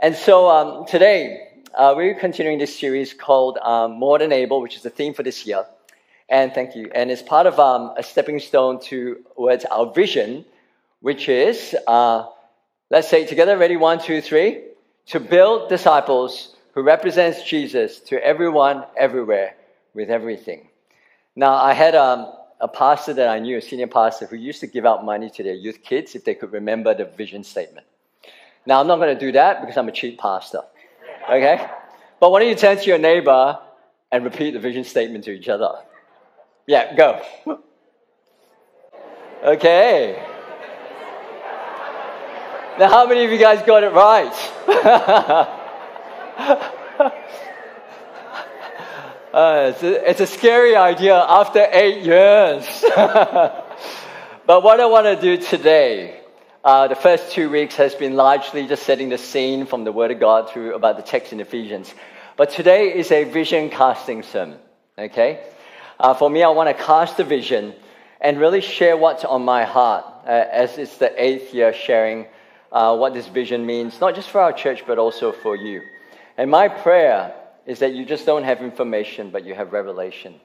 And so um, today, uh, we're continuing this series called um, More Than Able, which is the theme for this year. And thank you. And it's part of um, a stepping stone towards our vision, which is, uh, let's say together, ready, one, two, three, to build disciples who represents Jesus to everyone, everywhere, with everything. Now, I had um, a pastor that I knew, a senior pastor, who used to give out money to their youth kids if they could remember the vision statement. Now, I'm not going to do that because I'm a cheap pastor. Okay? But why don't you turn to your neighbor and repeat the vision statement to each other? Yeah, go. Okay. Now, how many of you guys got it right? uh, it's, a, it's a scary idea after eight years. but what I want to do today uh, the first two weeks has been largely just setting the scene from the Word of God through about the text in Ephesians. But today is a vision casting sermon, okay? Uh, for me, I want to cast a vision and really share what's on my heart uh, as it's the eighth year sharing uh, what this vision means, not just for our church, but also for you. And my prayer is that you just don't have information, but you have revelation.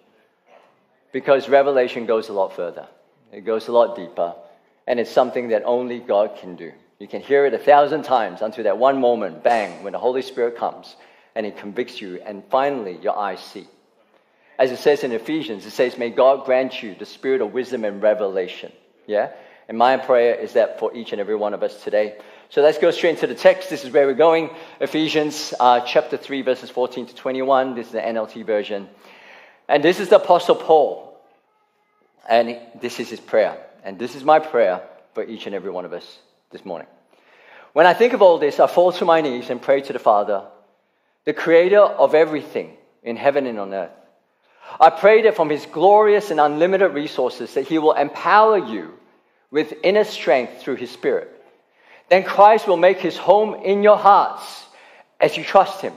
Because revelation goes a lot further, it goes a lot deeper and it's something that only God can do. You can hear it a thousand times until that one moment, bang, when the Holy Spirit comes and it convicts you, and finally your eyes see. As it says in Ephesians, it says, May God grant you the spirit of wisdom and revelation. Yeah? And my prayer is that for each and every one of us today. So let's go straight into the text. This is where we're going. Ephesians uh, chapter 3, verses 14 to 21. This is the NLT version. And this is the Apostle Paul. And this is his prayer. And this is my prayer for each and every one of us this morning. When I think of all this, I fall to my knees and pray to the Father, the creator of everything in heaven and on earth. I pray that from his glorious and unlimited resources that he will empower you with inner strength through his spirit. Then Christ will make his home in your hearts as you trust him.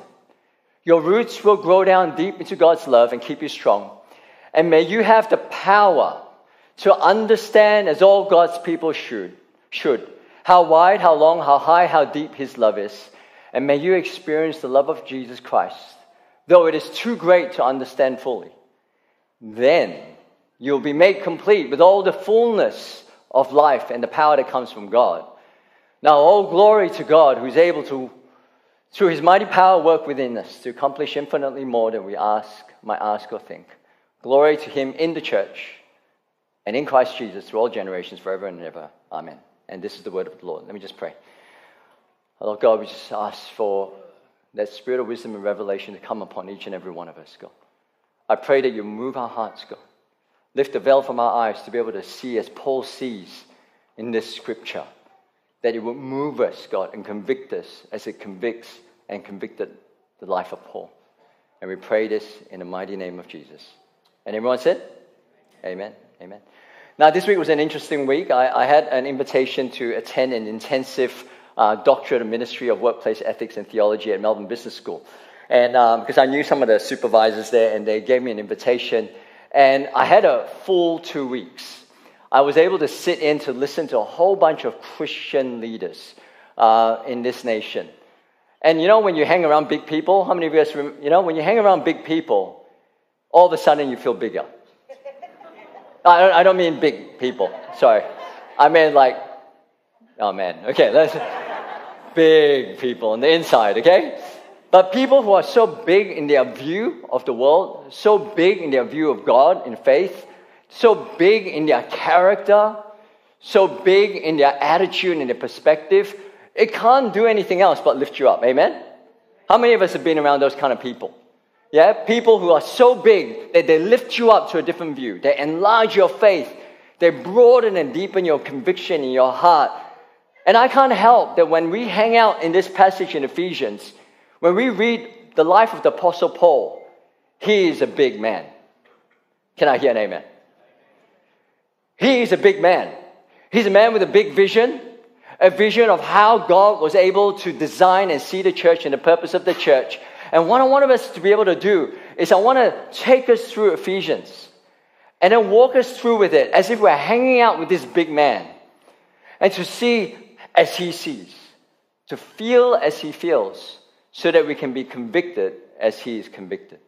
Your roots will grow down deep into God's love and keep you strong. And may you have the power to understand as all God's people should, should how wide, how long, how high, how deep His love is. And may you experience the love of Jesus Christ, though it is too great to understand fully. Then you'll be made complete with all the fullness of life and the power that comes from God. Now, all glory to God who is able to, through His mighty power, work within us to accomplish infinitely more than we ask, might ask or think. Glory to Him in the church and in Christ Jesus through all generations, forever and ever. Amen. And this is the word of the Lord. Let me just pray. Lord God, we just ask for that spirit of wisdom and revelation to come upon each and every one of us, God. I pray that you move our hearts, God. Lift the veil from our eyes to be able to see as Paul sees in this scripture. That it will move us, God, and convict us as it convicts and convicted the life of Paul. And we pray this in the mighty name of Jesus. And everyone said, Amen. Amen. Now, this week was an interesting week. I, I had an invitation to attend an intensive uh, doctorate of ministry of workplace ethics and theology at Melbourne Business School. And um, because I knew some of the supervisors there, and they gave me an invitation. And I had a full two weeks. I was able to sit in to listen to a whole bunch of Christian leaders uh, in this nation. And you know, when you hang around big people, how many of you guys, you know, when you hang around big people, all of a sudden you feel bigger. I don't, I don't mean big people. Sorry. I mean like, oh man. Okay, let's, big people on the inside, okay? But people who are so big in their view of the world, so big in their view of God in faith, so big in their character, so big in their attitude and their perspective, it can't do anything else but lift you up. Amen? How many of us have been around those kind of people? Yeah, people who are so big that they lift you up to a different view. They enlarge your faith. They broaden and deepen your conviction in your heart. And I can't help that when we hang out in this passage in Ephesians, when we read the life of the Apostle Paul, he is a big man. Can I hear an amen? He is a big man. He's a man with a big vision, a vision of how God was able to design and see the church and the purpose of the church and what I want us to be able to do is I want to take us through Ephesians and then walk us through with it as if we're hanging out with this big man and to see as he sees, to feel as he feels so that we can be convicted as he is convicted.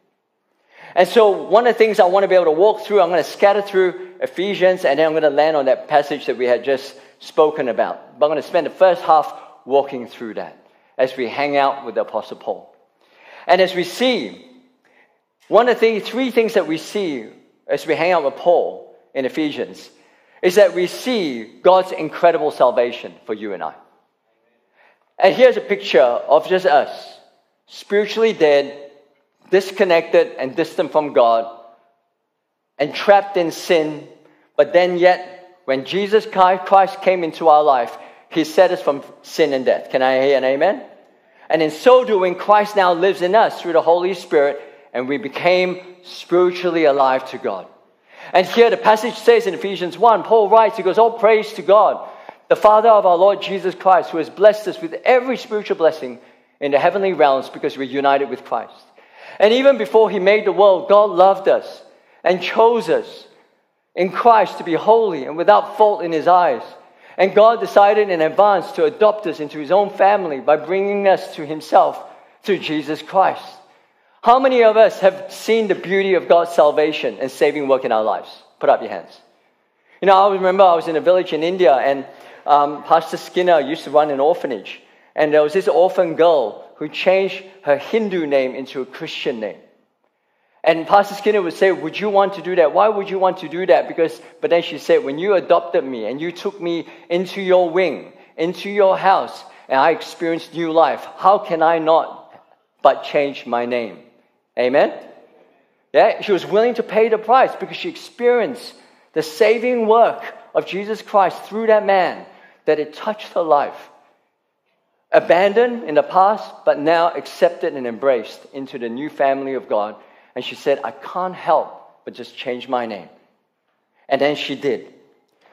And so, one of the things I want to be able to walk through, I'm going to scatter through Ephesians, and then I'm going to land on that passage that we had just spoken about. But I'm going to spend the first half walking through that as we hang out with the Apostle Paul. And as we see, one of the three things that we see as we hang out with Paul in Ephesians is that we see God's incredible salvation for you and I. And here's a picture of just us, spiritually dead, disconnected and distant from God, and trapped in sin. But then, yet, when Jesus Christ came into our life, He set us from sin and death. Can I hear an amen? And in so doing, Christ now lives in us through the Holy Spirit, and we became spiritually alive to God. And here the passage says in Ephesians 1, Paul writes, he goes, All praise to God, the Father of our Lord Jesus Christ, who has blessed us with every spiritual blessing in the heavenly realms because we're united with Christ. And even before he made the world, God loved us and chose us in Christ to be holy and without fault in his eyes. And God decided in advance to adopt us into his own family by bringing us to himself through Jesus Christ. How many of us have seen the beauty of God's salvation and saving work in our lives? Put up your hands. You know, I remember I was in a village in India and um, Pastor Skinner used to run an orphanage. And there was this orphan girl who changed her Hindu name into a Christian name. And Pastor Skinner would say, Would you want to do that? Why would you want to do that? Because, but then she said, When you adopted me and you took me into your wing, into your house, and I experienced new life, how can I not but change my name? Amen? Yeah, she was willing to pay the price because she experienced the saving work of Jesus Christ through that man, that it touched her life. Abandoned in the past, but now accepted and embraced into the new family of God. And she said, I can't help but just change my name. And then she did.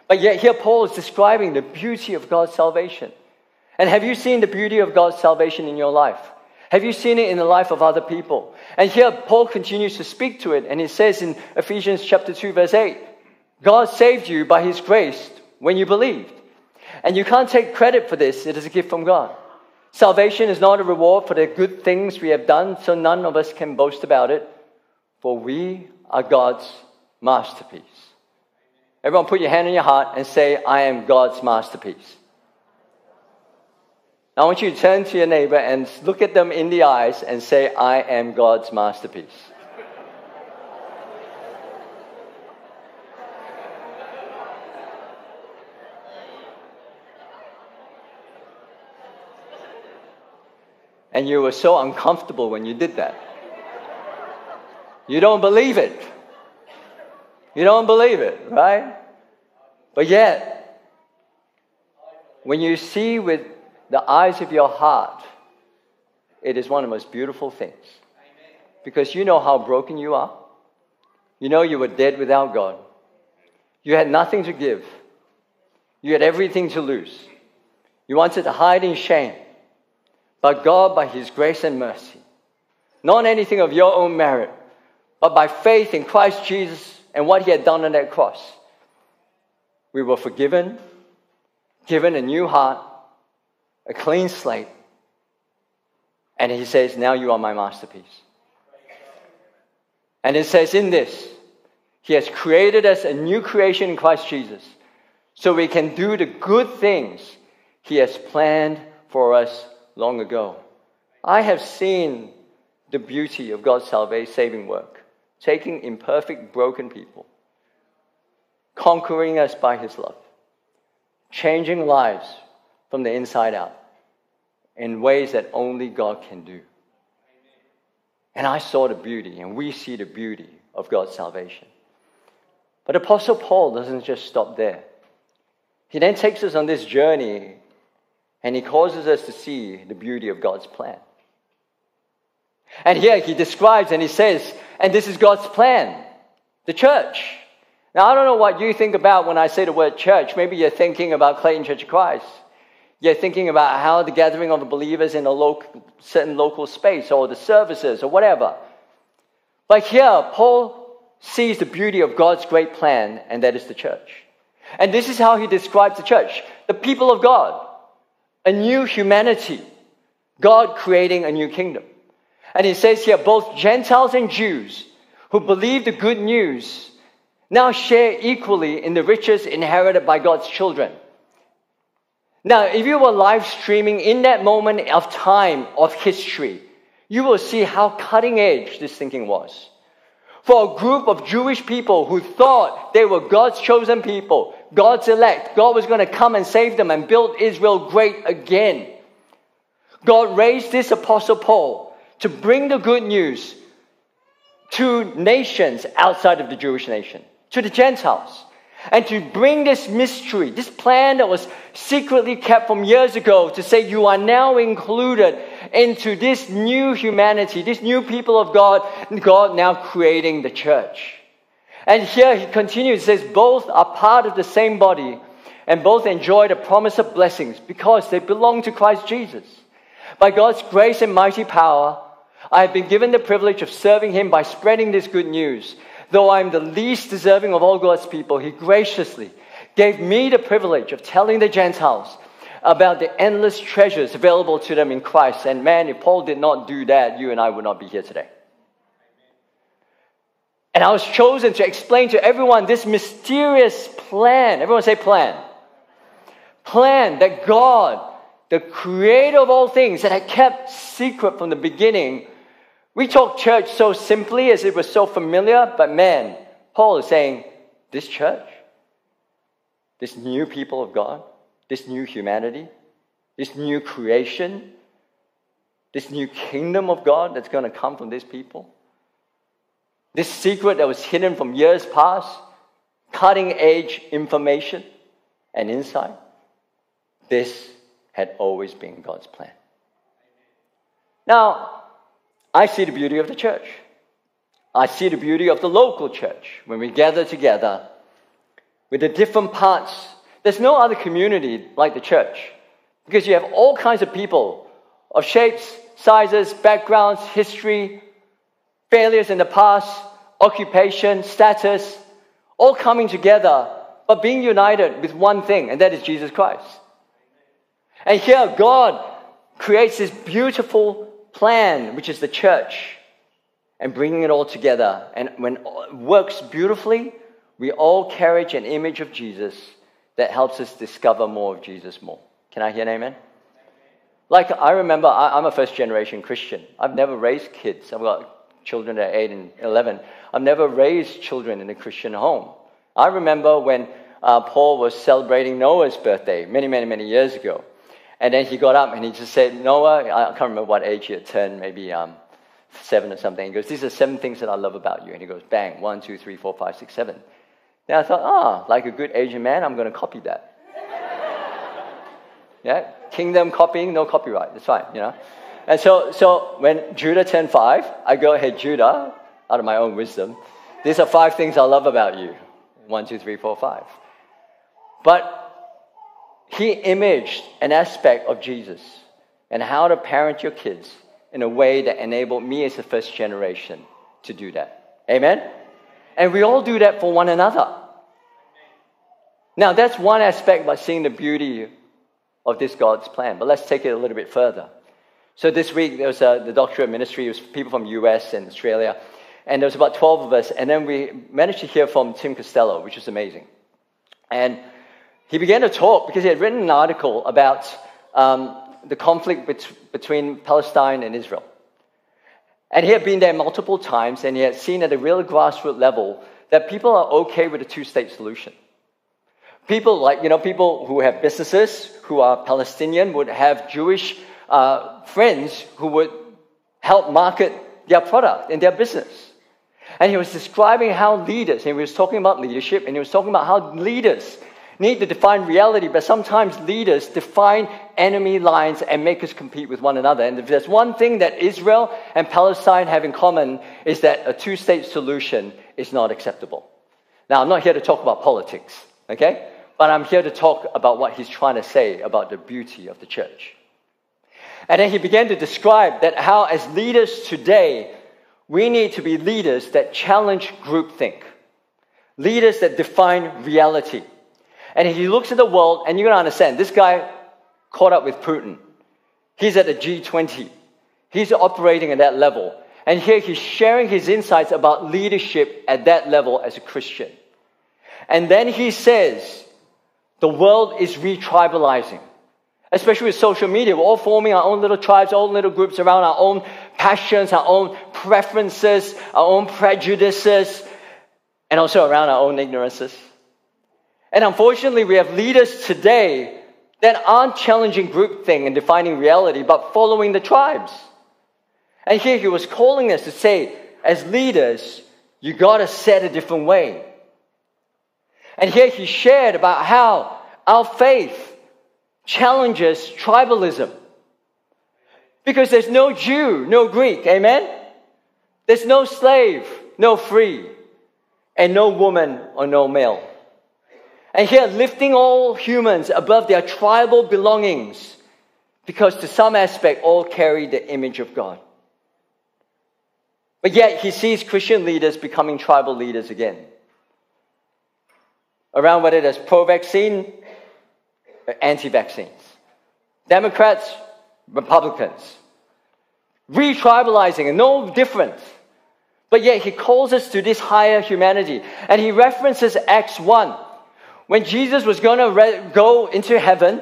But yet, here Paul is describing the beauty of God's salvation. And have you seen the beauty of God's salvation in your life? Have you seen it in the life of other people? And here Paul continues to speak to it, and he says in Ephesians chapter 2, verse 8, God saved you by his grace when you believed. And you can't take credit for this, it is a gift from God. Salvation is not a reward for the good things we have done, so none of us can boast about it, for we are God's masterpiece. Everyone, put your hand on your heart and say, I am God's masterpiece. Now, I want you to turn to your neighbor and look at them in the eyes and say, I am God's masterpiece. And you were so uncomfortable when you did that. You don't believe it. You don't believe it, right? But yet, when you see with the eyes of your heart, it is one of the most beautiful things. Because you know how broken you are. You know you were dead without God. You had nothing to give. You had everything to lose. You wanted to hide in shame. But God, by His grace and mercy, not anything of your own merit, but by faith in Christ Jesus and what He had done on that cross, we were forgiven, given a new heart, a clean slate. And he says, Now you are my masterpiece. And it says, In this, he has created us a new creation in Christ Jesus so we can do the good things he has planned for us long ago. I have seen the beauty of God's salvation saving work, taking imperfect, broken people, conquering us by his love, changing lives from the inside out in ways that only God can do. And I saw the beauty, and we see the beauty of God's salvation. But Apostle Paul doesn't just stop there. He then takes us on this journey and he causes us to see the beauty of God's plan. And here he describes and he says, and this is God's plan, the church. Now, I don't know what you think about when I say the word church. Maybe you're thinking about Clayton Church of Christ. You're thinking about how the gathering of the believers in a local, certain local space or the services or whatever. But here, Paul sees the beauty of God's great plan, and that is the church. And this is how he describes the church the people of God, a new humanity, God creating a new kingdom. And he says here, both Gentiles and Jews who believe the good news now share equally in the riches inherited by God's children. Now, if you were live streaming in that moment of time of history, you will see how cutting edge this thinking was. For a group of Jewish people who thought they were God's chosen people, God's elect, God was going to come and save them and build Israel great again. God raised this apostle Paul to bring the good news to nations outside of the Jewish nation, to the Gentiles and to bring this mystery, this plan that was secretly kept from years ago, to say you are now included into this new humanity, this new people of God, God now creating the church. And here he continues, says, both are part of the same body and both enjoy the promise of blessings because they belong to Christ Jesus. By God's grace and mighty power, I have been given the privilege of serving him by spreading this good news Though I'm the least deserving of all God's people, He graciously gave me the privilege of telling the Gentiles about the endless treasures available to them in Christ. And man, if Paul did not do that, you and I would not be here today. And I was chosen to explain to everyone this mysterious plan. Everyone say plan. Plan that God, the creator of all things, that had kept secret from the beginning, we talk church so simply as it was so familiar, but man, Paul is saying, this church, this new people of God, this new humanity, this new creation, this new kingdom of God that's going to come from these people, this secret that was hidden from years past, cutting edge information and insight, this had always been God's plan. Now, I see the beauty of the church. I see the beauty of the local church when we gather together with the different parts. There's no other community like the church because you have all kinds of people of shapes, sizes, backgrounds, history, failures in the past, occupation, status, all coming together, but being united with one thing, and that is Jesus Christ. And here, God creates this beautiful plan, which is the church, and bringing it all together. And when it works beautifully, we all carry an image of Jesus that helps us discover more of Jesus more. Can I hear an amen? Like, I remember, I, am a first generation Christian. I've never raised kids. I've got children at 8 and 11. I've never raised children in a Christian home. I remember when uh, Paul was celebrating Noah's birthday many, many, many years ago. And then he got up and he just said, Noah, I can't remember what age he had turned, maybe um, seven or something. He goes, These are seven things that I love about you. And he goes, Bang, one, two, three, four, five, six, seven. Then I thought, Ah, oh, like a good Asian man, I'm going to copy that. yeah, kingdom copying, no copyright. It's fine, you know. And so, so when Judah turned five, I go, Hey, Judah, out of my own wisdom, these are five things I love about you. One, two, three, four, five. But he imaged an aspect of Jesus and how to parent your kids in a way that enabled me as the first generation to do that. Amen? And we all do that for one another. Now, that's one aspect by seeing the beauty of this God's plan. But let's take it a little bit further. So this week, there was a, the doctorate ministry. It was people from US and Australia. And there was about 12 of us. And then we managed to hear from Tim Costello, which was amazing. And he began to talk because he had written an article about um, the conflict bet- between Palestine and Israel. And he had been there multiple times and he had seen at a real grassroots level that people are okay with a two state solution. People like, you know, people who have businesses who are Palestinian would have Jewish uh, friends who would help market their product in their business. And he was describing how leaders, and he was talking about leadership, and he was talking about how leaders need to define reality, but sometimes leaders define enemy lines and make us compete with one another. And if there's one thing that Israel and Palestine have in common, is that a two state solution is not acceptable. Now, I'm not here to talk about politics, okay? But I'm here to talk about what he's trying to say about the beauty of the church. And then he began to describe that how, as leaders today, we need to be leaders that challenge groupthink, leaders that define reality, and he looks at the world, and you're going to understand this guy caught up with Putin. He's at the G20. He's operating at that level. And here he's sharing his insights about leadership at that level as a Christian. And then he says, the world is retribalizing, especially with social media. We're all forming our own little tribes, our own little groups around our own passions, our own preferences, our own prejudices, and also around our own ignorances. And unfortunately, we have leaders today that aren't challenging groupthink and defining reality, but following the tribes. And here he was calling us to say, as leaders, you gotta set a different way. And here he shared about how our faith challenges tribalism. Because there's no Jew, no Greek, amen? There's no slave, no free, and no woman or no male. And here, lifting all humans above their tribal belongings, because to some aspect, all carry the image of God. But yet, he sees Christian leaders becoming tribal leaders again. Around whether it's pro vaccine, or anti vaccines, Democrats, Republicans, re tribalizing, and no difference. But yet, he calls us to this higher humanity. And he references Acts 1 when Jesus was going to re- go into heaven,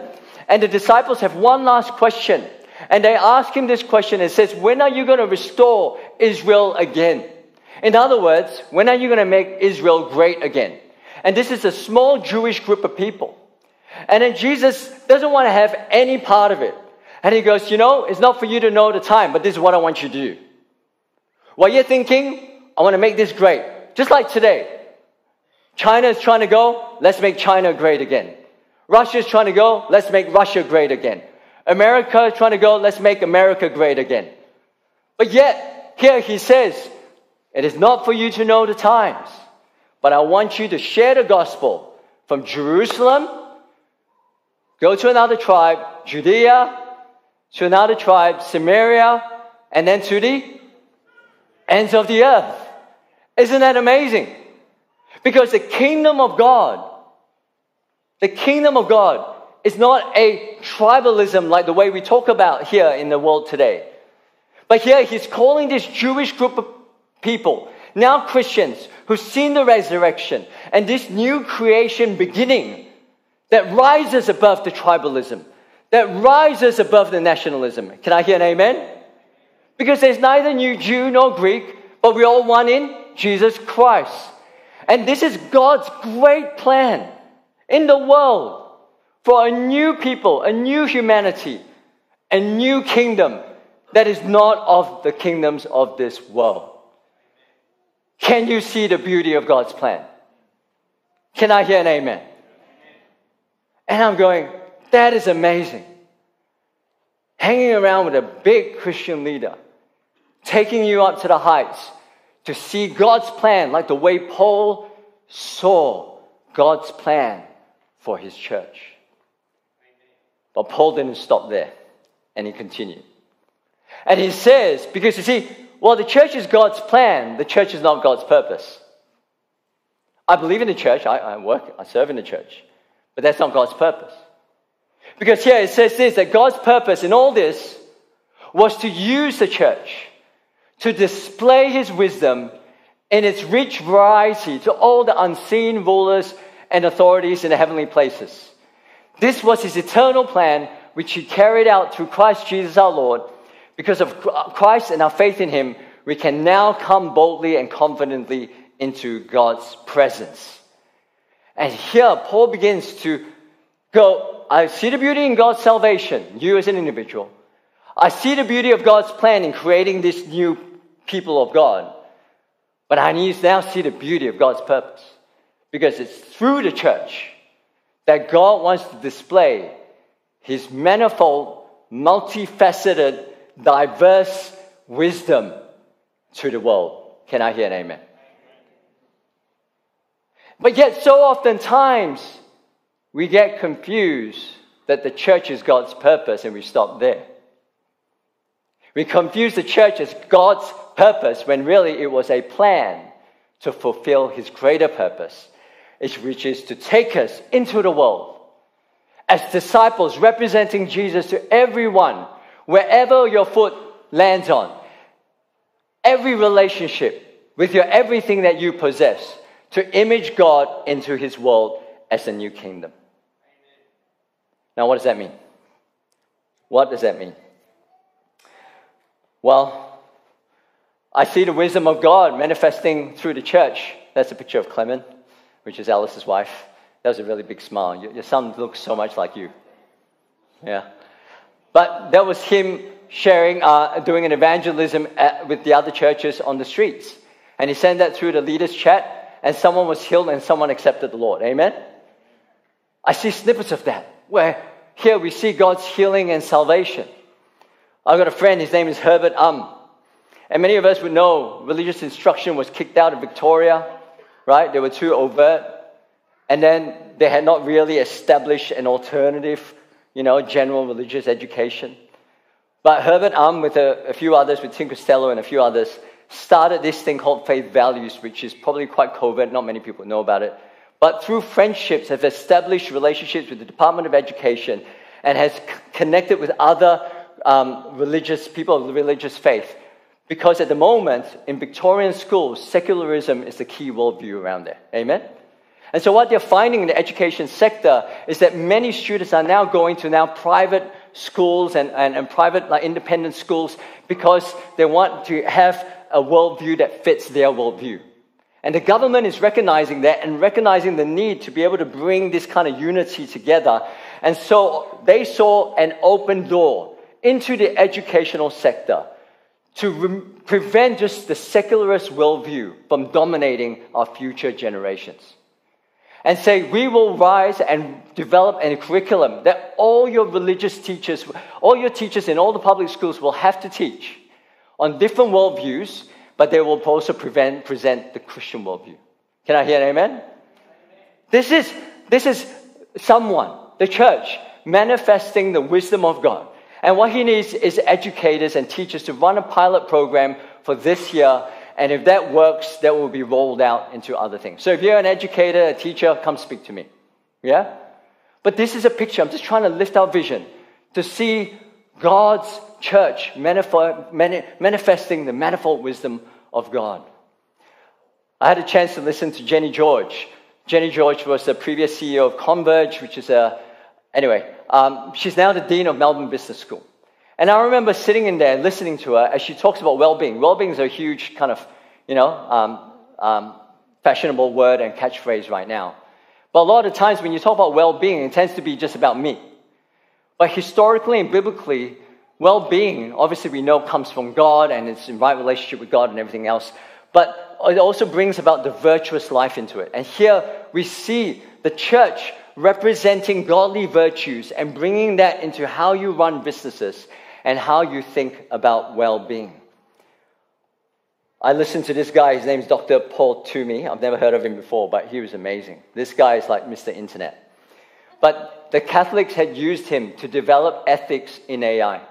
and the disciples have one last question. And they ask him this question. It says, When are you going to restore Israel again? In other words, when are you going to make Israel great again? And this is a small Jewish group of people. And then Jesus doesn't want to have any part of it. And he goes, You know, it's not for you to know the time, but this is what I want you to do. While you're thinking, I want to make this great, just like today. China is trying to go, let's make China great again. Russia is trying to go, let's make Russia great again. America is trying to go, let's make America great again. But yet, here he says, it is not for you to know the times, but I want you to share the gospel from Jerusalem, go to another tribe, Judea, to another tribe, Samaria, and then to the ends of the earth. Isn't that amazing? Because the kingdom of God, the kingdom of God is not a tribalism like the way we talk about here in the world today. But here he's calling this Jewish group of people, now Christians, who've seen the resurrection and this new creation beginning that rises above the tribalism, that rises above the nationalism. Can I hear an amen? Because there's neither new Jew nor Greek, but we're all one in Jesus Christ. And this is God's great plan in the world for a new people, a new humanity, a new kingdom that is not of the kingdoms of this world. Can you see the beauty of God's plan? Can I hear an amen? And I'm going, that is amazing. Hanging around with a big Christian leader, taking you up to the heights, to see God's plan like the way Paul saw God's plan for his church. But Paul didn't stop there, and he continued. And he says, because you see, while the church is God's plan, the church is not God's purpose. I believe in the church, I, I work, I serve in the church, but that's not God's purpose. Because here it says this that God's purpose in all this was to use the church to display his wisdom in its rich variety to all the unseen rulers and authorities in the heavenly places. This was his eternal plan, which he carried out through Christ Jesus our Lord. Because of Christ and our faith in him, we can now come boldly and confidently into God's presence. And here, Paul begins to go, I see the beauty in God's salvation, you as an individual. I see the beauty of God's plan in creating this new people of God. But I need to now see the beauty of God's purpose because it's through the church that God wants to display his manifold, multifaceted, diverse wisdom to the world. Can I hear an amen? But yet, so oftentimes, we get confused that the church is God's purpose and we stop there. We confuse the church as God's purpose when really it was a plan to fulfill his greater purpose, which is to take us into the world as disciples representing Jesus to everyone, wherever your foot lands on, every relationship with your everything that you possess, to image God into his world as a new kingdom. Now, what does that mean? What does that mean? Well, I see the wisdom of God manifesting through the church. That's a picture of Clement, which is Alice's wife. That was a really big smile. Your, son looks so much like you. Yeah. But that was him sharing, uh, doing an evangelism at, with the other churches on the streets. And he sent that through the leaders' chat, and someone was healed and someone accepted the Lord. Amen? I see snippets of that, where here we see God's healing and salvation. I've got a friend, his name is Herbert Um. And many of us would know religious instruction was kicked out of Victoria, right? They were too overt. And then they had not really established an alternative, you know, general religious education. But Herbert Um, with a, a few others, with Tim Costello and a few others, started this thing called Faith Values, which is probably quite covert, not many people know about it. But through friendships, have established relationships with the Department of Education and has c- connected with other um, religious people of religious faith. Because at the moment, in Victorian schools, secularism is the key worldview around there. Amen? And so what they're finding in the education sector is that many students are now going to now private schools and, and, and private like independent schools because they want to have a worldview that fits their worldview. And the government is recognizing that and recognizing the need to be able to bring this kind of unity together. And so they saw an open door into the educational sector to re- prevent just the secularist worldview from dominating our future generations. And say, we will rise and develop a curriculum that all your religious teachers, all your teachers in all the public schools will have to teach on different worldviews, but they will also prevent, present the Christian worldview. Can I hear an amen? This is, this is someone, the church, manifesting the wisdom of God. And what he needs is educators and teachers to run a pilot program for this year. And if that works, that will be rolled out into other things. So if you're an educator, a teacher, come speak to me. Yeah? But this is a picture. I'm just trying to lift our vision to see God's church manifesting the manifold wisdom of God. I had a chance to listen to Jenny George. Jenny George was the previous CEO of Converge, which is a, anyway, um, she's now the Dean of Melbourne Business School. And I remember sitting in there listening to her as she talks about well being. Well being is a huge kind of, you know, um, um, fashionable word and catchphrase right now. But a lot of times when you talk about well being, it tends to be just about me. But historically and biblically, well being, obviously, we know comes from God and it's in right relationship with God and everything else. But it also brings about the virtuous life into it. And here we see the church representing godly virtues and bringing that into how you run businesses and how you think about well being. I listened to this guy, his name's Dr. Paul Toomey. I've never heard of him before, but he was amazing. This guy is like Mr. Internet. But the Catholics had used him to develop ethics in AI.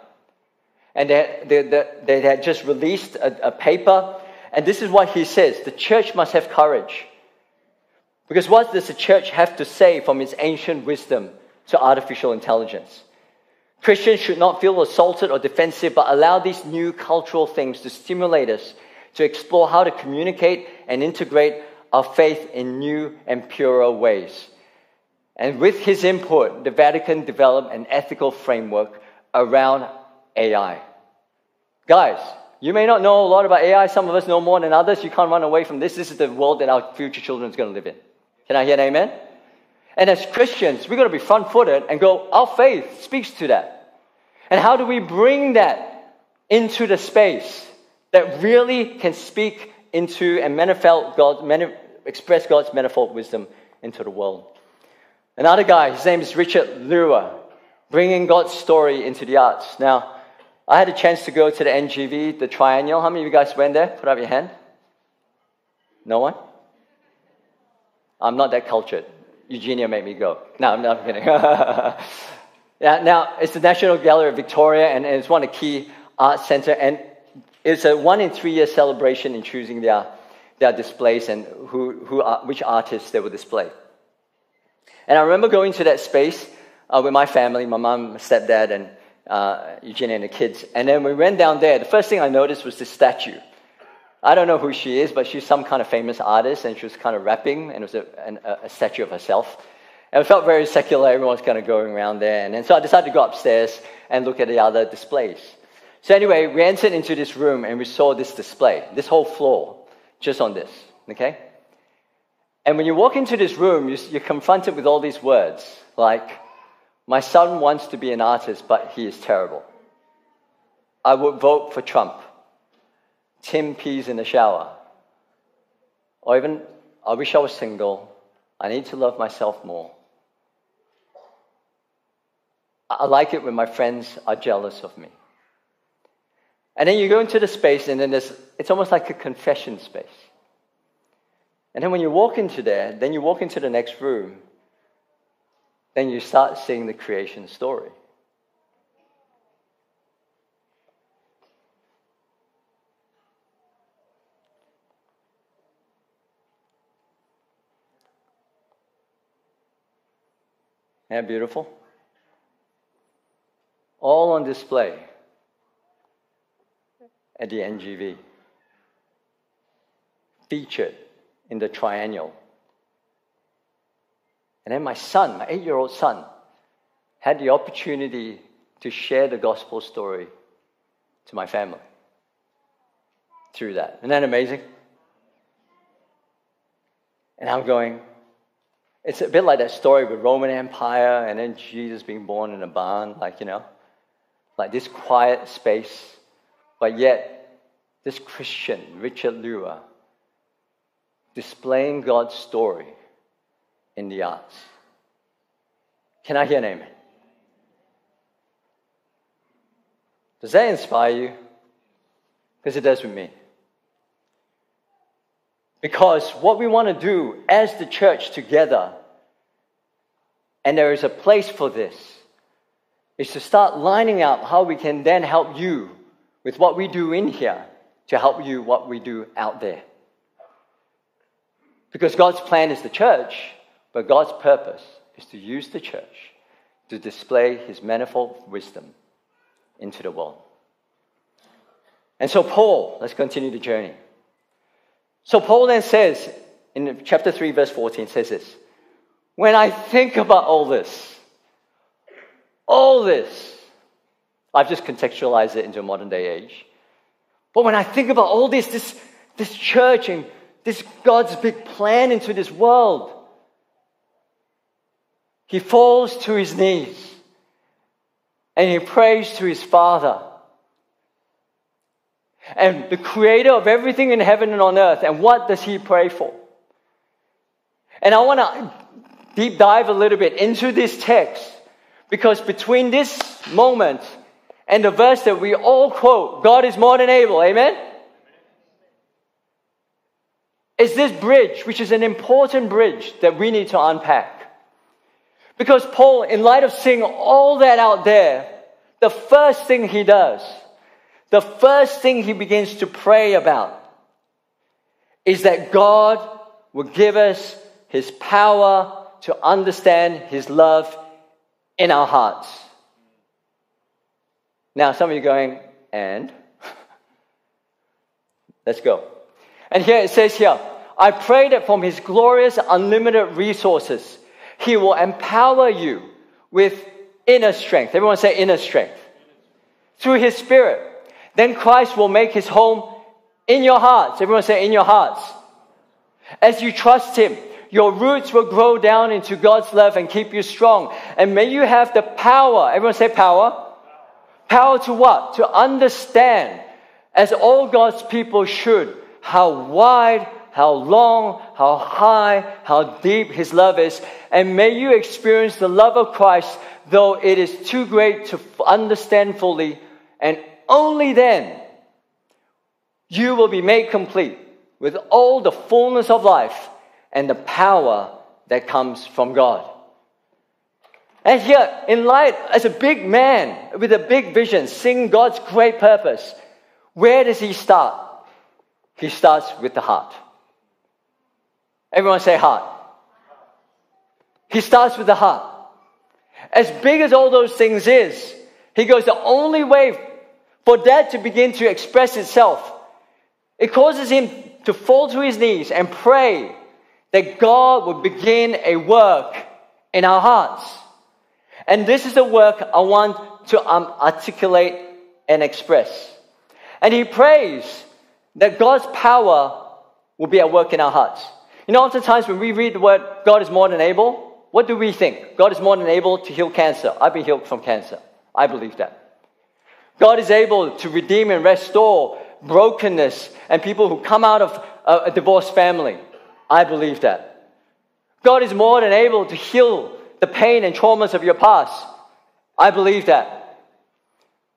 And they, they, they had just released a, a paper, and this is what he says the church must have courage because what does the church have to say from its ancient wisdom to artificial intelligence? Christians should not feel assaulted or defensive, but allow these new cultural things to stimulate us to explore how to communicate and integrate our faith in new and purer ways. And with his input, the Vatican developed an ethical framework around AI. Guys, you may not know a lot about AI. Some of us know more than others. You can't run away from this. This is the world that our future children is going to live in. Can I hear an amen? And as Christians, we're going to be front footed and go, our faith speaks to that. And how do we bring that into the space that really can speak into and manifest God, express God's manifold wisdom into the world? Another guy, his name is Richard Lewer, bringing God's story into the arts. Now, I had a chance to go to the NGV, the Triennial. How many of you guys went there? Put up your hand. No one? I'm not that cultured. Eugenia made me go. No, I'm not kidding. yeah, now, it's the National Gallery of Victoria, and, and it's one of the key art center, and it's a one in three year celebration in choosing their, their displays and who, who are, which artists they will display. And I remember going to that space uh, with my family, my mom, my stepdad, and uh, Eugenia and the kids. And then we went down there. The first thing I noticed was this statue. I don't know who she is, but she's some kind of famous artist, and she was kind of rapping, and it was a, an, a statue of herself. And it felt very secular. Everyone was kind of going around there. And then so I decided to go upstairs and look at the other displays. So anyway, we entered into this room and we saw this display, this whole floor, just on this. Okay? And when you walk into this room, you're confronted with all these words like, My son wants to be an artist, but he is terrible. I would vote for Trump. Tim pees in the shower. Or even, I wish I was single. I need to love myself more. I like it when my friends are jealous of me. And then you go into the space, and then there's, it's almost like a confession space. And then when you walk into there, then you walk into the next room, then you start seeing the creation story. Isn't that beautiful? All on display at the NGV. Featured in the triennial. And then my son, my eight year old son, had the opportunity to share the gospel story to my family through that. Isn't that amazing? And I'm going, it's a bit like that story with Roman Empire and then Jesus being born in a barn, like, you know, like this quiet space, but yet this Christian, Richard Lewer, displaying God's story in the arts. Can I hear an amen? Does that inspire you? Because it does with me. Because what we want to do as the church together, and there is a place for this, is to start lining up how we can then help you with what we do in here to help you what we do out there. Because God's plan is the church, but God's purpose is to use the church to display his manifold wisdom into the world. And so, Paul, let's continue the journey. So Paul then says in chapter 3, verse 14, says this When I think about all this, all this, I've just contextualized it into a modern day age. But when I think about all this, this, this church and this God's big plan into this world, he falls to his knees and he prays to his Father and the creator of everything in heaven and on earth. And what does he pray for? And I want to deep dive a little bit into this text because between this moment and the verse that we all quote, God is more than able, amen? Is this bridge, which is an important bridge that we need to unpack. Because Paul, in light of seeing all that out there, the first thing he does the first thing he begins to pray about is that God will give us his power to understand his love in our hearts. Now, some of you going, and? Let's go. And here it says here, I pray that from his glorious, unlimited resources, he will empower you with inner strength. Everyone say inner strength. Through his spirit then Christ will make his home in your hearts. Everyone say, in your hearts. As you trust him, your roots will grow down into God's love and keep you strong. And may you have the power. Everyone say power. Power to what? To understand, as all God's people should, how wide, how long, how high, how deep His love is. And may you experience the love of Christ, though it is too great to understand fully and only then you will be made complete with all the fullness of life and the power that comes from God. And here, in light, as a big man with a big vision, seeing God's great purpose, where does he start? He starts with the heart. Everyone say heart. He starts with the heart. As big as all those things is, he goes, the only way for that to begin to express itself, it causes him to fall to his knees and pray that God would begin a work in our hearts. And this is the work I want to um, articulate and express. And he prays that God's power will be at work in our hearts. You know, oftentimes when we read the word God is more than able, what do we think? God is more than able to heal cancer. I've been healed from cancer. I believe that. God is able to redeem and restore brokenness and people who come out of a divorced family. I believe that. God is more than able to heal the pain and traumas of your past. I believe that.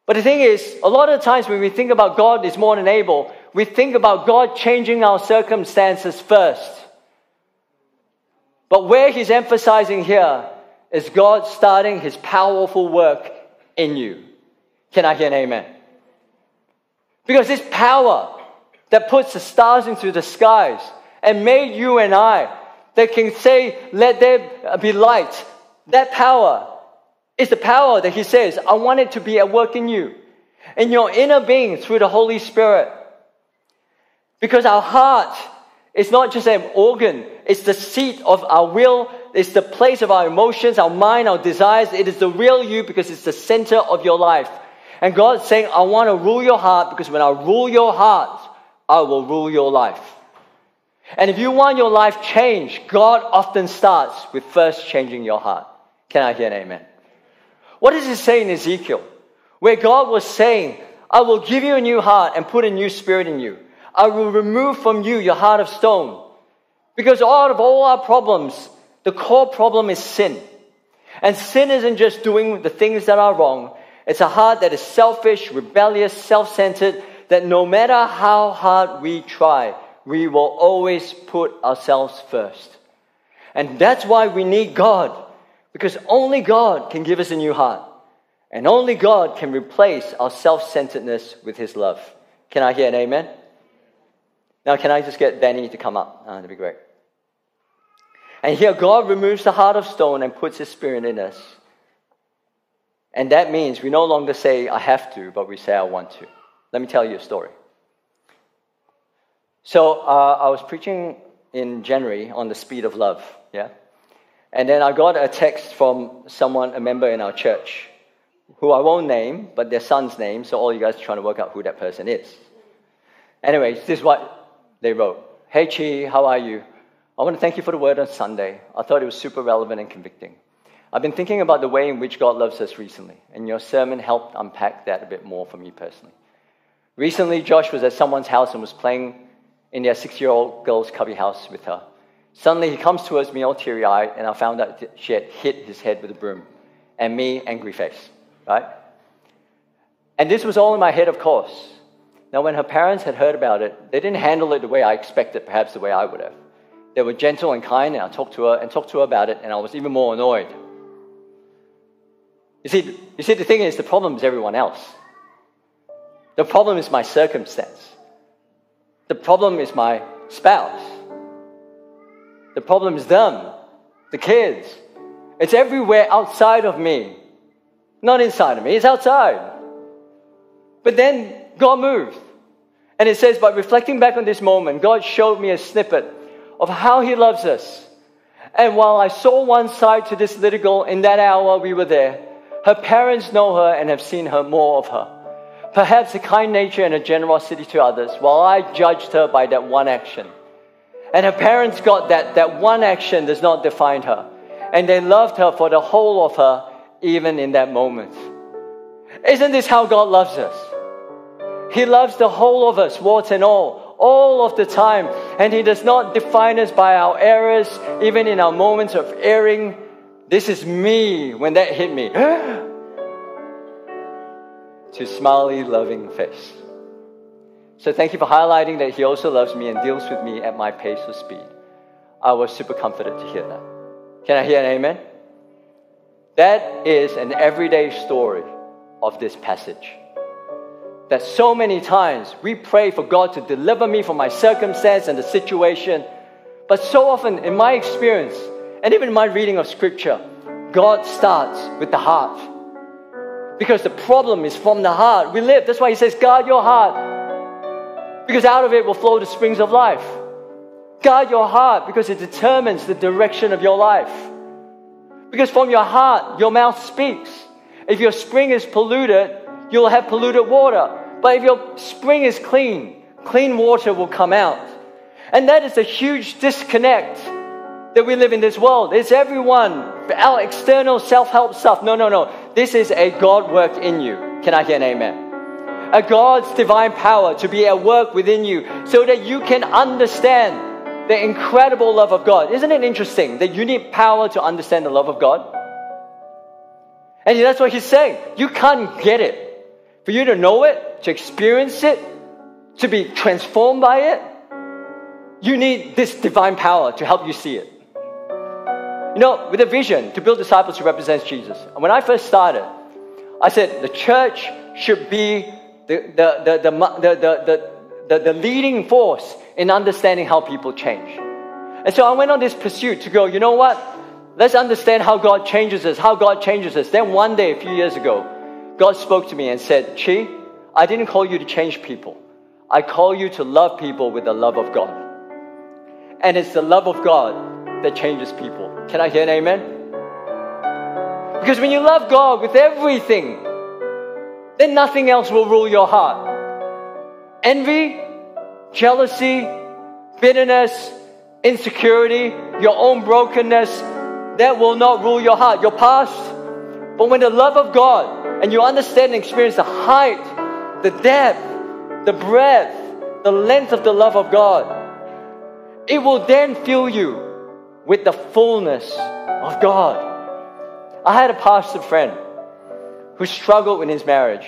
But the thing is, a lot of times when we think about God is more than able, we think about God changing our circumstances first. But where he's emphasizing here is God starting his powerful work in you. Can I hear an amen? Because this power that puts the stars into the skies and made you and I, that can say, Let there be light, that power is the power that He says, I want it to be at work in you, in your inner being through the Holy Spirit. Because our heart is not just an organ, it's the seat of our will, it's the place of our emotions, our mind, our desires. It is the real you because it's the center of your life. And God's saying, I want to rule your heart because when I rule your heart, I will rule your life. And if you want your life changed, God often starts with first changing your heart. Can I hear an amen? What does it say in Ezekiel? Where God was saying, I will give you a new heart and put a new spirit in you. I will remove from you your heart of stone. Because out of all our problems, the core problem is sin. And sin isn't just doing the things that are wrong, it's a heart that is selfish, rebellious, self centered, that no matter how hard we try, we will always put ourselves first. And that's why we need God because only God can give us a new heart. And only God can replace our self centeredness with His love. Can I hear an amen? Now, can I just get Benny to come up? Oh, that'd be great. And here, God removes the heart of stone and puts His Spirit in us. And that means we no longer say, I have to, but we say, I want to. Let me tell you a story. So, uh, I was preaching in January on the speed of love, yeah? And then I got a text from someone, a member in our church, who I won't name, but their son's name, so all you guys are trying to work out who that person is. Anyways, this is what they wrote Hey Chi, how are you? I want to thank you for the word on Sunday. I thought it was super relevant and convicting. I've been thinking about the way in which God loves us recently, and your sermon helped unpack that a bit more for me personally. Recently, Josh was at someone's house and was playing in their six year old girl's cubby house with her. Suddenly he comes towards me all teary eyed, and I found out she had hit his head with a broom. And me, angry face, right? And this was all in my head, of course. Now, when her parents had heard about it, they didn't handle it the way I expected, perhaps the way I would have. They were gentle and kind, and I talked to her and talked to her about it, and I was even more annoyed. You see, you see, the thing is, the problem is everyone else. The problem is my circumstance. The problem is my spouse. The problem is them, the kids. It's everywhere outside of me. Not inside of me, it's outside. But then God moved. And it says, by reflecting back on this moment, God showed me a snippet of how He loves us. And while I saw one side to this little girl in that hour we were there, her parents know her and have seen her more of her. Perhaps a kind nature and a generosity to others, while I judged her by that one action. And her parents got that that one action does not define her. And they loved her for the whole of her, even in that moment. Isn't this how God loves us? He loves the whole of us, warts and all, all of the time. And He does not define us by our errors, even in our moments of erring. This is me when that hit me. to smiley, loving face. So thank you for highlighting that He also loves me and deals with me at my pace of speed. I was super comforted to hear that. Can I hear an amen? That is an everyday story of this passage. That so many times we pray for God to deliver me from my circumstance and the situation, but so often in my experience, and even in my reading of Scripture, God starts with the heart. Because the problem is from the heart. We live. That's why he says, guard your heart. Because out of it will flow the springs of life. Guard your heart because it determines the direction of your life. Because from your heart, your mouth speaks. If your spring is polluted, you'll have polluted water. But if your spring is clean, clean water will come out. And that is a huge disconnect that we live in this world. It's everyone, our external self help stuff. No, no, no. This is a God work in you. Can I hear an amen? A God's divine power to be at work within you so that you can understand the incredible love of God. Isn't it interesting that you need power to understand the love of God? And that's what he's saying. You can't get it. For you to know it, to experience it, to be transformed by it, you need this divine power to help you see it. You know, with a vision to build disciples who represents Jesus. And when I first started, I said the church should be the, the, the, the, the, the, the, the leading force in understanding how people change. And so I went on this pursuit to go, you know what? Let's understand how God changes us, how God changes us. Then one day, a few years ago, God spoke to me and said, Chi, I didn't call you to change people. I call you to love people with the love of God. And it's the love of God that changes people. Can I hear an amen? Because when you love God with everything, then nothing else will rule your heart. Envy, jealousy, bitterness, insecurity, your own brokenness, that will not rule your heart, your past. But when the love of God and you understand and experience the height, the depth, the breadth, the length of the love of God, it will then fill you with the fullness of God. I had a pastor friend who struggled in his marriage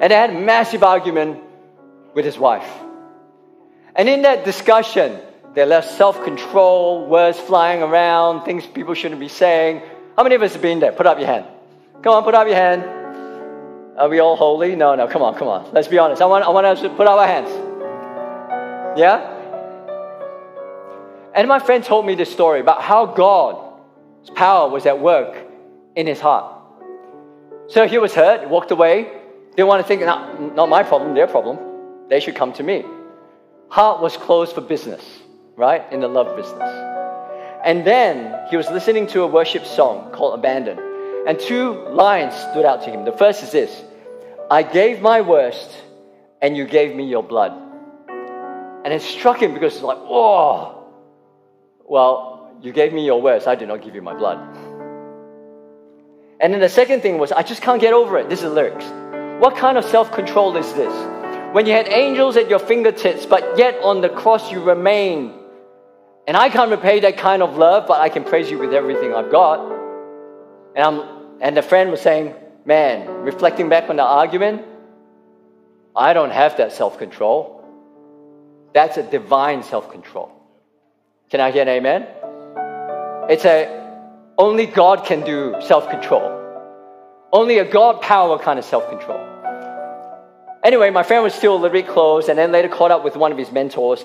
and they had a massive argument with his wife. And in that discussion, they left self control, words flying around, things people shouldn't be saying. How many of us have been there? Put up your hand. Come on, put up your hand. Are we all holy? No, no, come on, come on. Let's be honest. I want, I want us to put up our hands. Yeah? And my friend told me this story about how God's power was at work in his heart. So he was hurt, walked away, didn't want to think, not, not my problem, their problem. They should come to me. Heart was closed for business, right? In the love business. And then he was listening to a worship song called Abandon. And two lines stood out to him. The first is this I gave my worst, and you gave me your blood. And it struck him because it's like, whoa, well, you gave me your words, I did not give you my blood. And then the second thing was, I just can't get over it. This is lyrics. What kind of self control is this? When you had angels at your fingertips, but yet on the cross you remain. And I can't repay that kind of love, but I can praise you with everything I've got. And, I'm, and the friend was saying, Man, reflecting back on the argument, I don't have that self control. That's a divine self control. Can I hear an amen? It's a only God can do self control. Only a God power kind of self control. Anyway, my friend was still a little bit close and then later caught up with one of his mentors.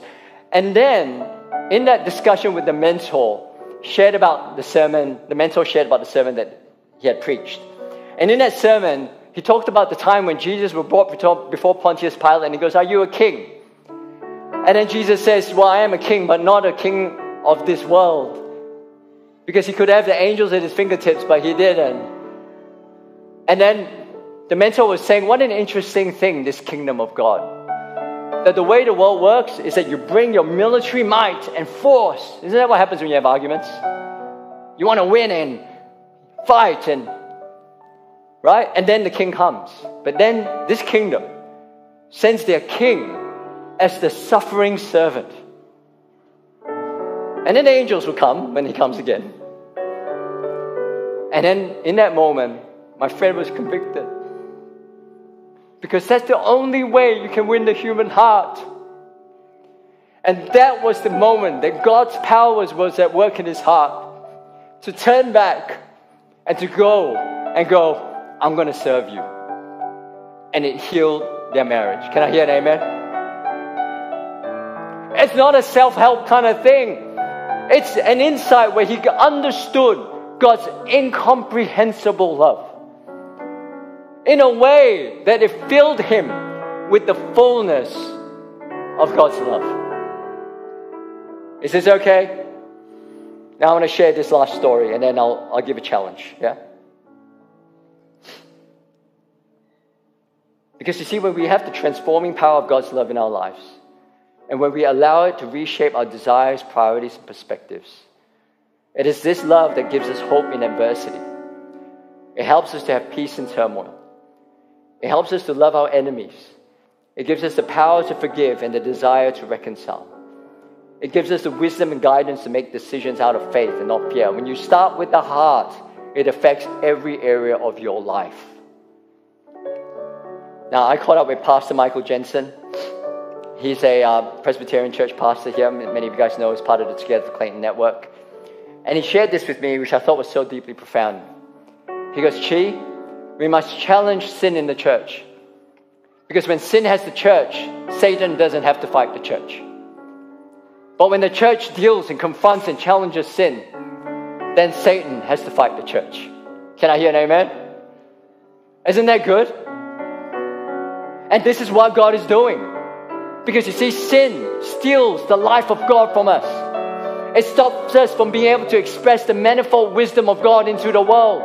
And then in that discussion with the mentor, shared about the sermon, the mentor shared about the sermon that he had preached. And in that sermon, he talked about the time when Jesus was brought before Pontius Pilate and he goes, Are you a king? And then Jesus says, Well, I am a king, but not a king of this world. Because he could have the angels at his fingertips, but he didn't. And then the mentor was saying, What an interesting thing, this kingdom of God. That the way the world works is that you bring your military might and force. Isn't that what happens when you have arguments? You want to win and fight and right? And then the king comes. But then this kingdom sends their king as the suffering servant. And then the angels will come when he comes again. And then in that moment, my friend was convicted. Because that's the only way you can win the human heart. And that was the moment that God's powers was, at work in his heart to turn back and to go and go, I'm going to serve you. And it healed their marriage. Can I hear an amen? It's not a self help kind of thing. It's an insight where he understood God's incomprehensible love in a way that it filled him with the fullness of God's love. Is this okay? Now I want to share this last story and then I'll, I'll give a challenge. Yeah? Because you see, when we have the transforming power of God's love in our lives, and when we allow it to reshape our desires, priorities, and perspectives, it is this love that gives us hope in adversity. It helps us to have peace in turmoil. It helps us to love our enemies. It gives us the power to forgive and the desire to reconcile. It gives us the wisdom and guidance to make decisions out of faith and not fear. When you start with the heart, it affects every area of your life. Now, I caught up with Pastor Michael Jensen. He's a uh, Presbyterian church pastor here. Many of you guys know he's part of the Together Clayton network. And he shared this with me, which I thought was so deeply profound. He goes, Chi, we must challenge sin in the church. Because when sin has the church, Satan doesn't have to fight the church. But when the church deals and confronts and challenges sin, then Satan has to fight the church. Can I hear an amen? Isn't that good? And this is what God is doing. Because you see, sin steals the life of God from us. It stops us from being able to express the manifold wisdom of God into the world.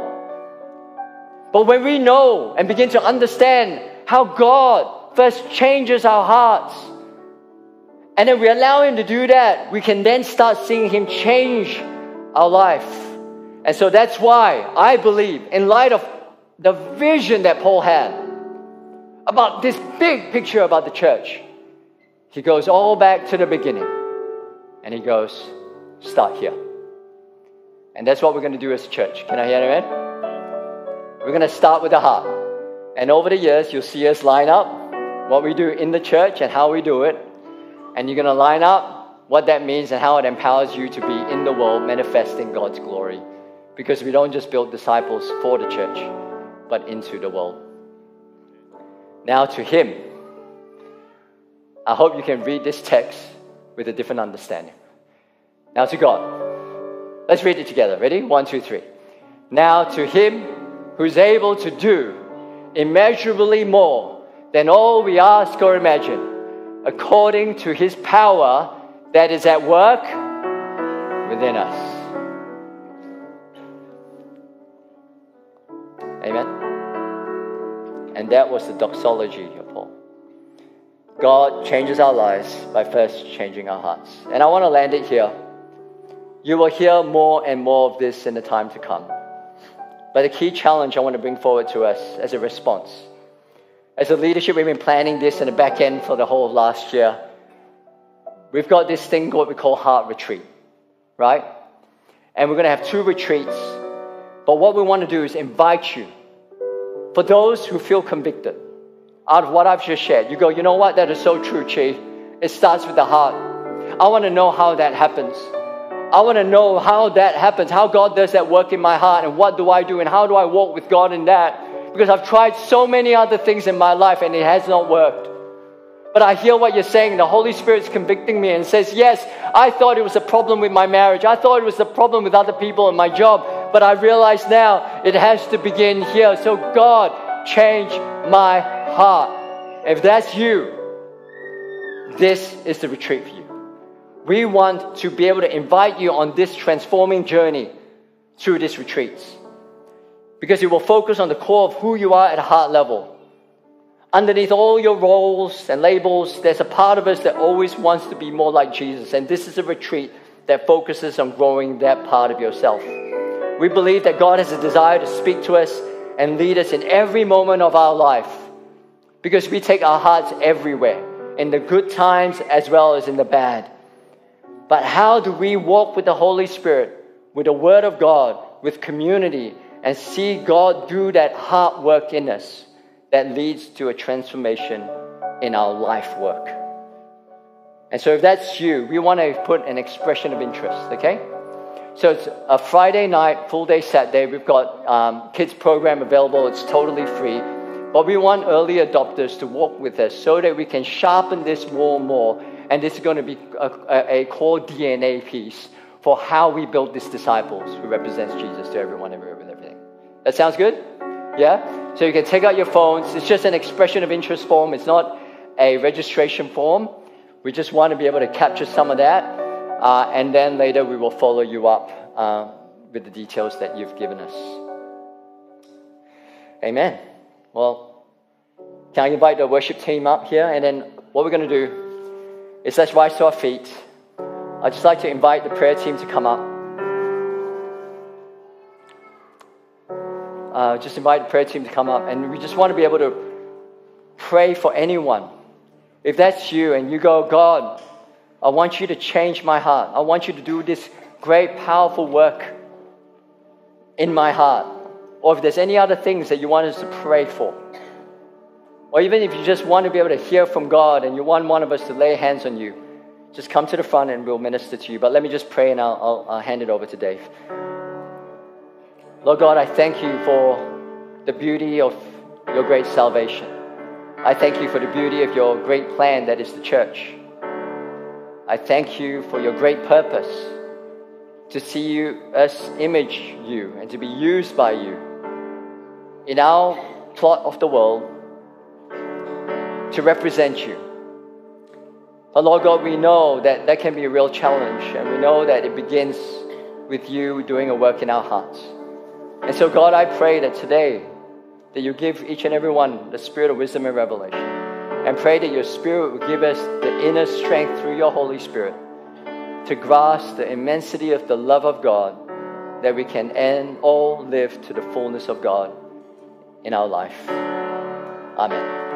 But when we know and begin to understand how God first changes our hearts, and then we allow Him to do that, we can then start seeing Him change our life. And so that's why I believe, in light of the vision that Paul had, about this big picture about the church. He goes all back to the beginning and he goes, start here. And that's what we're going to do as a church. Can I hear it? We're going to start with the heart. And over the years, you'll see us line up what we do in the church and how we do it. And you're going to line up what that means and how it empowers you to be in the world manifesting God's glory. Because we don't just build disciples for the church, but into the world. Now to Him. I hope you can read this text with a different understanding. Now to God. Let's read it together. Ready? One, two, three. Now to Him who's able to do immeasurably more than all we ask or imagine, according to His power that is at work within us. Amen. And that was the doxology. God changes our lives by first changing our hearts. And I want to land it here. You will hear more and more of this in the time to come. But the key challenge I want to bring forward to us as a response. As a leadership, we've been planning this in the back end for the whole of last year. We've got this thing what we call Heart Retreat, right? And we're going to have two retreats. But what we want to do is invite you for those who feel convicted out of what I've just shared, you go, you know what? That is so true, Chief. It starts with the heart. I want to know how that happens. I want to know how that happens, how God does that work in my heart, and what do I do, and how do I walk with God in that? Because I've tried so many other things in my life and it has not worked. But I hear what you're saying. The Holy Spirit's convicting me and says, Yes, I thought it was a problem with my marriage. I thought it was a problem with other people and my job but I realize now it has to begin here. So, God, change my heart. If that's you, this is the retreat for you. We want to be able to invite you on this transforming journey through these retreats because it will focus on the core of who you are at a heart level. Underneath all your roles and labels, there's a part of us that always wants to be more like Jesus. And this is a retreat that focuses on growing that part of yourself. We believe that God has a desire to speak to us and lead us in every moment of our life because we take our hearts everywhere, in the good times as well as in the bad. But how do we walk with the Holy Spirit, with the Word of God, with community, and see God do that heart work in us that leads to a transformation in our life work? And so, if that's you, we want to put an expression of interest, okay? So it's a Friday night, full day Saturday. We've got um, kids program available. It's totally free. But we want early adopters to walk with us so that we can sharpen this more and more. And this is going to be a, a core DNA piece for how we build these disciples who represents Jesus to everyone, everywhere, with everything. That sounds good? Yeah? So you can take out your phones. It's just an expression of interest form. It's not a registration form. We just want to be able to capture some of that. Uh, and then later we will follow you up uh, with the details that you've given us. Amen. Well, can I invite the worship team up here? And then what we're going to do is let's rise to our feet. I'd just like to invite the prayer team to come up. Uh, just invite the prayer team to come up. And we just want to be able to pray for anyone. If that's you and you go, God, I want you to change my heart. I want you to do this great, powerful work in my heart. Or if there's any other things that you want us to pray for. Or even if you just want to be able to hear from God and you want one of us to lay hands on you, just come to the front and we'll minister to you. But let me just pray and I'll, I'll, I'll hand it over to Dave. Lord God, I thank you for the beauty of your great salvation. I thank you for the beauty of your great plan that is the church. I thank you for your great purpose to see you, us image you and to be used by you in our plot of the world to represent you. But Lord God, we know that that can be a real challenge, and we know that it begins with you doing a work in our hearts. And so, God, I pray that today that you give each and every one the spirit of wisdom and revelation, and pray that your spirit will give us the inner strength through your Holy Spirit to grasp the immensity of the love of God, that we can end all live to the fullness of God in our life. Amen.